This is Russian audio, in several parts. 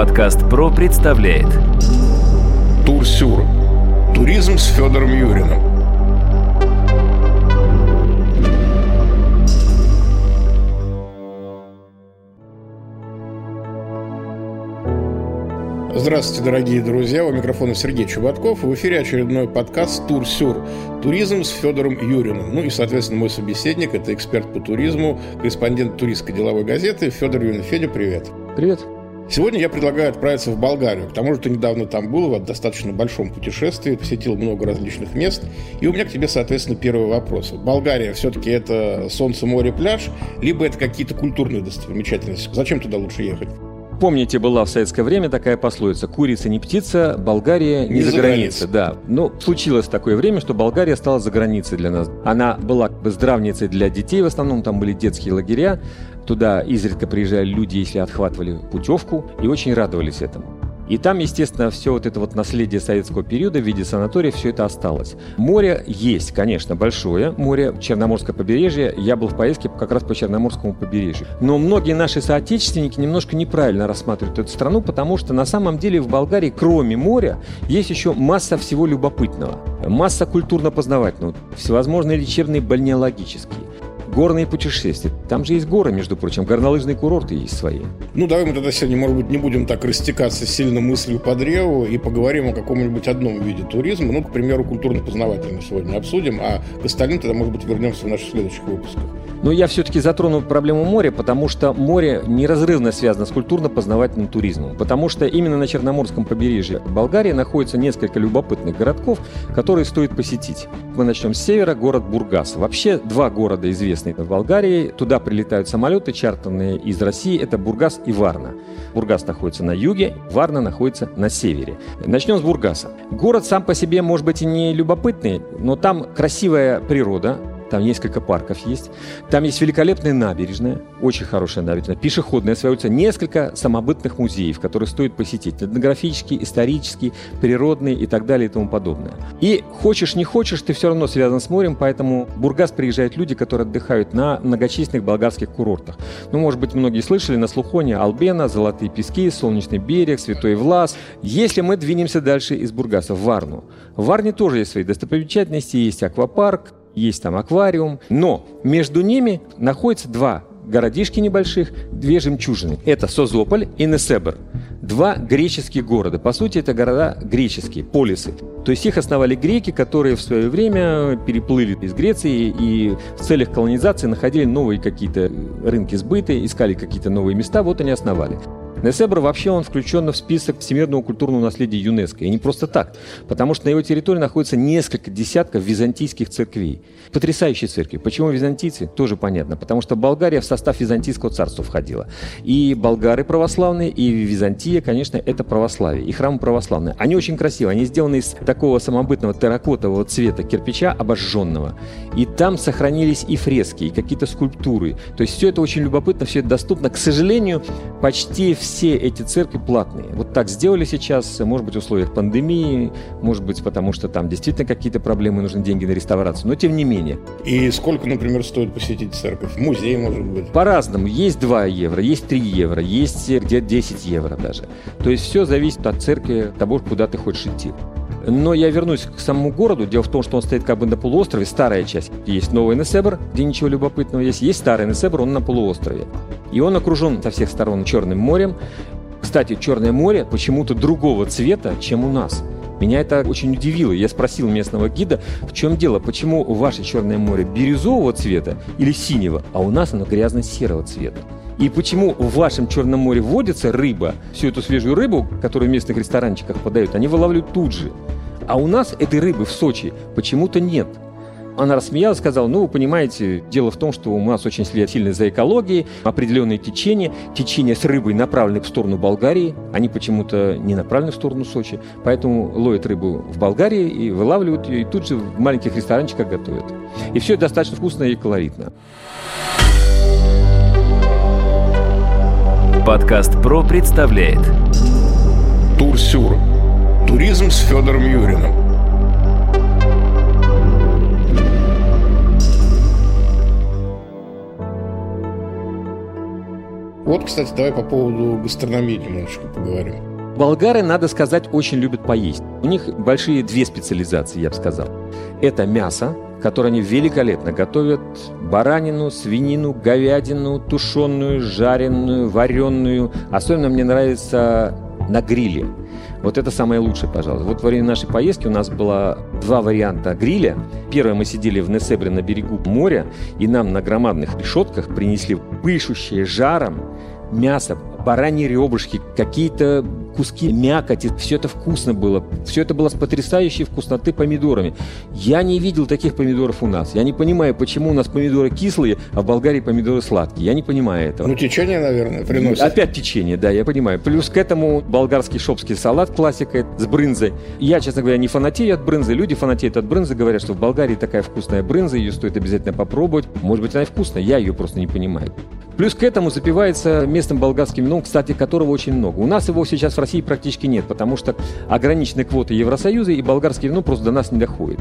Подкаст ПРО представляет Турсюр. Туризм с Федором Юриным. Здравствуйте, дорогие друзья. У микрофона Сергей Чубатков. В эфире очередной подкаст «Турсюр. Туризм с Федором Юриным». Ну и, соответственно, мой собеседник – это эксперт по туризму, корреспондент туристской деловой газеты Федор Юрин. Федя, привет. Привет. Сегодня я предлагаю отправиться в Болгарию. К тому же ты недавно там был, в достаточно большом путешествии, посетил много различных мест. И у меня к тебе, соответственно, первый вопрос. Болгария все-таки это солнце, море, пляж, либо это какие-то культурные достопримечательности? Зачем туда лучше ехать? Помните, была в советское время такая пословица «Курица не птица, Болгария не, не за, за границей». Да. Но случилось такое время, что Болгария стала за границей для нас. Она была как бы здравницей для детей, в основном там были детские лагеря. Туда изредка приезжали люди, если отхватывали путевку, и очень радовались этому. И там, естественно, все вот это вот наследие советского периода в виде санатория, все это осталось. Море есть, конечно, большое. Море, Черноморское побережье. Я был в поездке как раз по Черноморскому побережью. Но многие наши соотечественники немножко неправильно рассматривают эту страну, потому что на самом деле в Болгарии, кроме моря, есть еще масса всего любопытного. Масса культурно-познавательного, всевозможные лечебные бальнеологические горные путешествия. Там же есть горы, между прочим, горнолыжные курорты есть свои. Ну, давай мы тогда сегодня, может быть, не будем так растекаться сильно мыслью по древу и поговорим о каком-нибудь одном виде туризма. Ну, к примеру, культурно-познавательный сегодня обсудим, а к остальным тогда, может быть, вернемся в наших следующих выпусках. Но я все-таки затрону проблему моря, потому что море неразрывно связано с культурно-познавательным туризмом. Потому что именно на Черноморском побережье Болгарии находится несколько любопытных городков, которые стоит посетить. Мы начнем с севера, город Бургас. Вообще два города известные в Болгарии. Туда прилетают самолеты чартерные из России. Это Бургас и Варна. Бургас находится на юге, Варна находится на севере. Начнем с Бургаса. Город сам по себе может быть и не любопытный, но там красивая природа, там несколько парков есть. Там есть великолепная набережная, очень хорошая набережная, пешеходная своя улица, несколько самобытных музеев, которые стоит посетить. Этнографические, исторические, природные и так далее и тому подобное. И хочешь не хочешь, ты все равно связан с морем, поэтому в Бургас приезжают люди, которые отдыхают на многочисленных болгарских курортах. Ну, может быть, многие слышали на Слухоне Албена, Золотые пески, Солнечный берег, Святой Влас. Если мы двинемся дальше из Бургаса в Варну. В Варне тоже есть свои достопримечательности, есть аквапарк, есть там аквариум, но между ними находятся два городишки небольших, две жемчужины. Это Созополь и Несебр. Два греческих города. По сути, это города греческие, полисы. То есть их основали греки, которые в свое время переплыли из Греции и в целях колонизации находили новые какие-то рынки сбыта, искали какие-то новые места, вот они основали. Несебр вообще он включен в список всемирного культурного наследия ЮНЕСКО. И не просто так, потому что на его территории находится несколько десятков византийских церквей. Потрясающие церкви. Почему византийцы? Тоже понятно. Потому что Болгария в состав Византийского царства входила. И болгары православные, и Византия, конечно, это православие. И храмы православные. Они очень красивые. Они сделаны из такого самобытного терракотового цвета кирпича обожженного. И там сохранились и фрески, и какие-то скульптуры. То есть все это очень любопытно, все это доступно. К сожалению, почти все все эти церкви платные. Вот так сделали сейчас, может быть, в условиях пандемии, может быть, потому что там действительно какие-то проблемы, нужны деньги на реставрацию, но тем не менее. И сколько, например, стоит посетить церковь? Музей, может быть? По-разному. Есть 2 евро, есть 3 евро, есть где 10 евро даже. То есть все зависит от церкви, того, куда ты хочешь идти. Но я вернусь к самому городу. Дело в том, что он стоит как бы на полуострове, старая часть. Есть новый Несебр, где ничего любопытного есть. Есть старый Несебр, он на полуострове. И он окружен со всех сторон Черным морем. Кстати, Черное море почему-то другого цвета, чем у нас. Меня это очень удивило. Я спросил местного гида, в чем дело, почему ваше Черное море бирюзового цвета или синего, а у нас оно грязно-серого цвета. И почему в вашем Черном море водится рыба, всю эту свежую рыбу, которую в местных ресторанчиках подают, они вылавливают тут же. А у нас этой рыбы в Сочи почему-то нет. Она рассмеялась, сказала, ну, вы понимаете, дело в том, что у нас очень сильно за экологией, определенные течения, течения с рыбой направлены в сторону Болгарии, они почему-то не направлены в сторону Сочи, поэтому ловят рыбу в Болгарии и вылавливают ее, и тут же в маленьких ресторанчиках готовят. И все это достаточно вкусно и колоритно. Подкаст ПРО представляет Турсюр. Туризм с Федором Юриным. Вот, кстати, давай по поводу гастрономии немножечко поговорим. Болгары, надо сказать, очень любят поесть. У них большие две специализации, я бы сказал. Это мясо, которое они великолепно готовят. Баранину, свинину, говядину, тушеную, жареную, вареную. Особенно мне нравится на гриле. Вот это самое лучшее, пожалуй. Вот во время нашей поездки у нас было два варианта гриля. Первое, мы сидели в Несебре на берегу моря, и нам на громадных решетках принесли пышущее жаром мясо, бараньи ребрышки, какие-то куски мякоти. Все это вкусно было. Все это было с потрясающей вкусноты помидорами. Я не видел таких помидоров у нас. Я не понимаю, почему у нас помидоры кислые, а в Болгарии помидоры сладкие. Я не понимаю этого. Ну, течение, наверное, приносит. Опять течение, да, я понимаю. Плюс к этому болгарский шопский салат, классика с брынзой. Я, честно говоря, не фанатею от брынзы. Люди фанатеют от брынзы, говорят, что в Болгарии такая вкусная брынза, ее стоит обязательно попробовать. Может быть, она и вкусная, я ее просто не понимаю. Плюс к этому запивается местным болгарским вином, кстати, которого очень много. У нас его сейчас в России практически нет, потому что ограничены квоты Евросоюза, и болгарское вино просто до нас не доходит.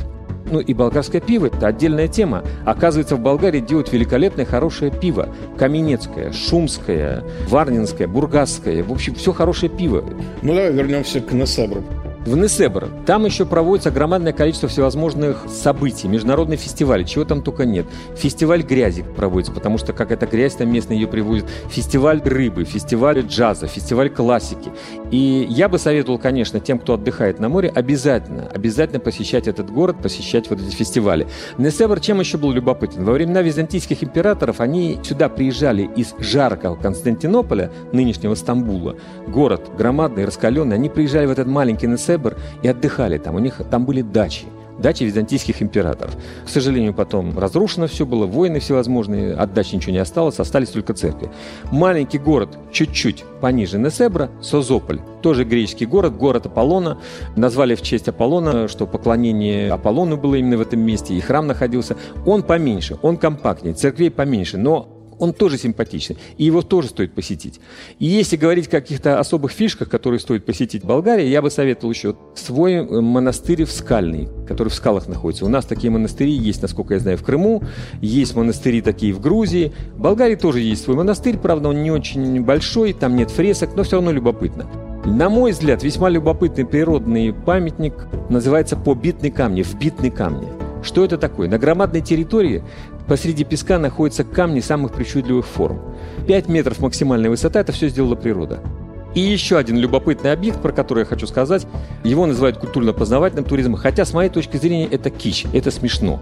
Ну и болгарское пиво – это отдельная тема. Оказывается, в Болгарии делают великолепное, хорошее пиво. Каменецкое, шумское, варнинское, бургасское. В общем, все хорошее пиво. Ну давай вернемся к Несебру в Несебр. Там еще проводится огромное количество всевозможных событий, международные фестивали, чего там только нет. Фестиваль грязи проводится, потому что как эта грязь там местные ее привозят. Фестиваль рыбы, фестиваль джаза, фестиваль классики. И я бы советовал, конечно, тем, кто отдыхает на море, обязательно, обязательно посещать этот город, посещать вот эти фестивали. Несебр чем еще был любопытен? Во времена византийских императоров они сюда приезжали из жаркого Константинополя, нынешнего Стамбула, город громадный, раскаленный, они приезжали в этот маленький Несебр, Себр и отдыхали там. У них там были дачи дачи византийских императоров. К сожалению, потом разрушено все было, войны всевозможные, от дачи ничего не осталось, остались только церкви. Маленький город, чуть-чуть пониже Несебра, Созополь, тоже греческий город, город Аполлона. Назвали в честь Аполлона, что поклонение Аполлону было именно в этом месте, и храм находился. Он поменьше, он компактнее, церквей поменьше, но он тоже симпатичный, и его тоже стоит посетить. И если говорить о каких-то особых фишках, которые стоит посетить в Болгарии, я бы советовал еще свой э, монастырь в Скальный, который в скалах находится. У нас такие монастыри есть, насколько я знаю, в Крыму, есть монастыри такие в Грузии. В Болгарии тоже есть свой монастырь, правда, он не очень большой, там нет фресок, но все равно любопытно. На мой взгляд, весьма любопытный природный памятник называется «Побитный камни», «Вбитный камни». Что это такое? На громадной территории Посреди песка находятся камни самых причудливых форм. 5 метров максимальная высота – это все сделала природа. И еще один любопытный объект, про который я хочу сказать, его называют культурно-познавательным туризмом, хотя с моей точки зрения это кич, это смешно.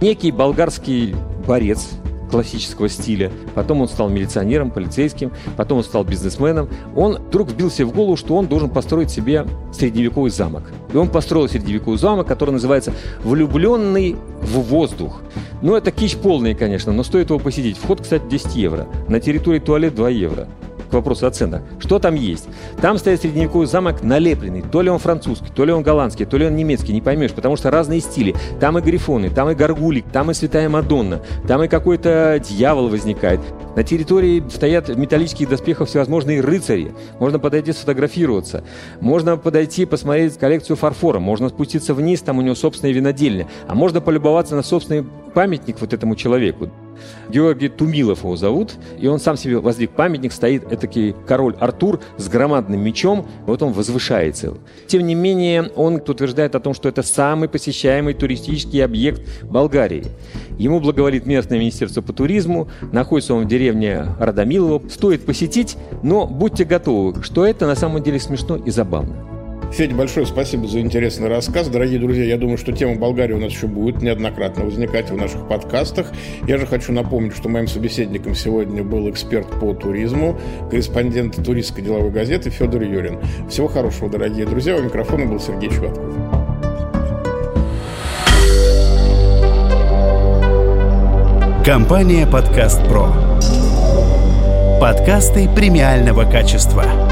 Некий болгарский борец, классического стиля. Потом он стал милиционером, полицейским, потом он стал бизнесменом. Он вдруг вбил себе в голову, что он должен построить себе средневековый замок. И он построил средневековый замок, который называется «Влюбленный в воздух». Ну, это кич полный, конечно, но стоит его посетить. Вход, кстати, 10 евро. На территории туалет 2 евро к вопросу о ценах. Что там есть? Там стоит средневековый замок налепленный. То ли он французский, то ли он голландский, то ли он немецкий, не поймешь, потому что разные стили. Там и грифоны, там и горгулик, там и святая Мадонна, там и какой-то дьявол возникает. На территории стоят в металлических доспехах всевозможные рыцари. Можно подойти сфотографироваться. Можно подойти посмотреть коллекцию фарфора. Можно спуститься вниз, там у него собственная винодельня. А можно полюбоваться на собственный памятник вот этому человеку. Георгий Тумилов его зовут, и он сам себе воздвиг памятник, стоит этакий король Артур с громадным мечом, вот он возвышается. Тем не менее, он утверждает о том, что это самый посещаемый туристический объект Болгарии. Ему благоволит местное министерство по туризму, находится он в деревне Радомилово, стоит посетить, но будьте готовы, что это на самом деле смешно и забавно. Федя, большое спасибо за интересный рассказ. Дорогие друзья, я думаю, что тема Болгарии у нас еще будет неоднократно возникать в наших подкастах. Я же хочу напомнить, что моим собеседником сегодня был эксперт по туризму, корреспондент туристской деловой газеты Федор Юрин. Всего хорошего, дорогие друзья. У микрофона был Сергей Чуватков. Компания «Подкаст Про». Подкасты премиального качества.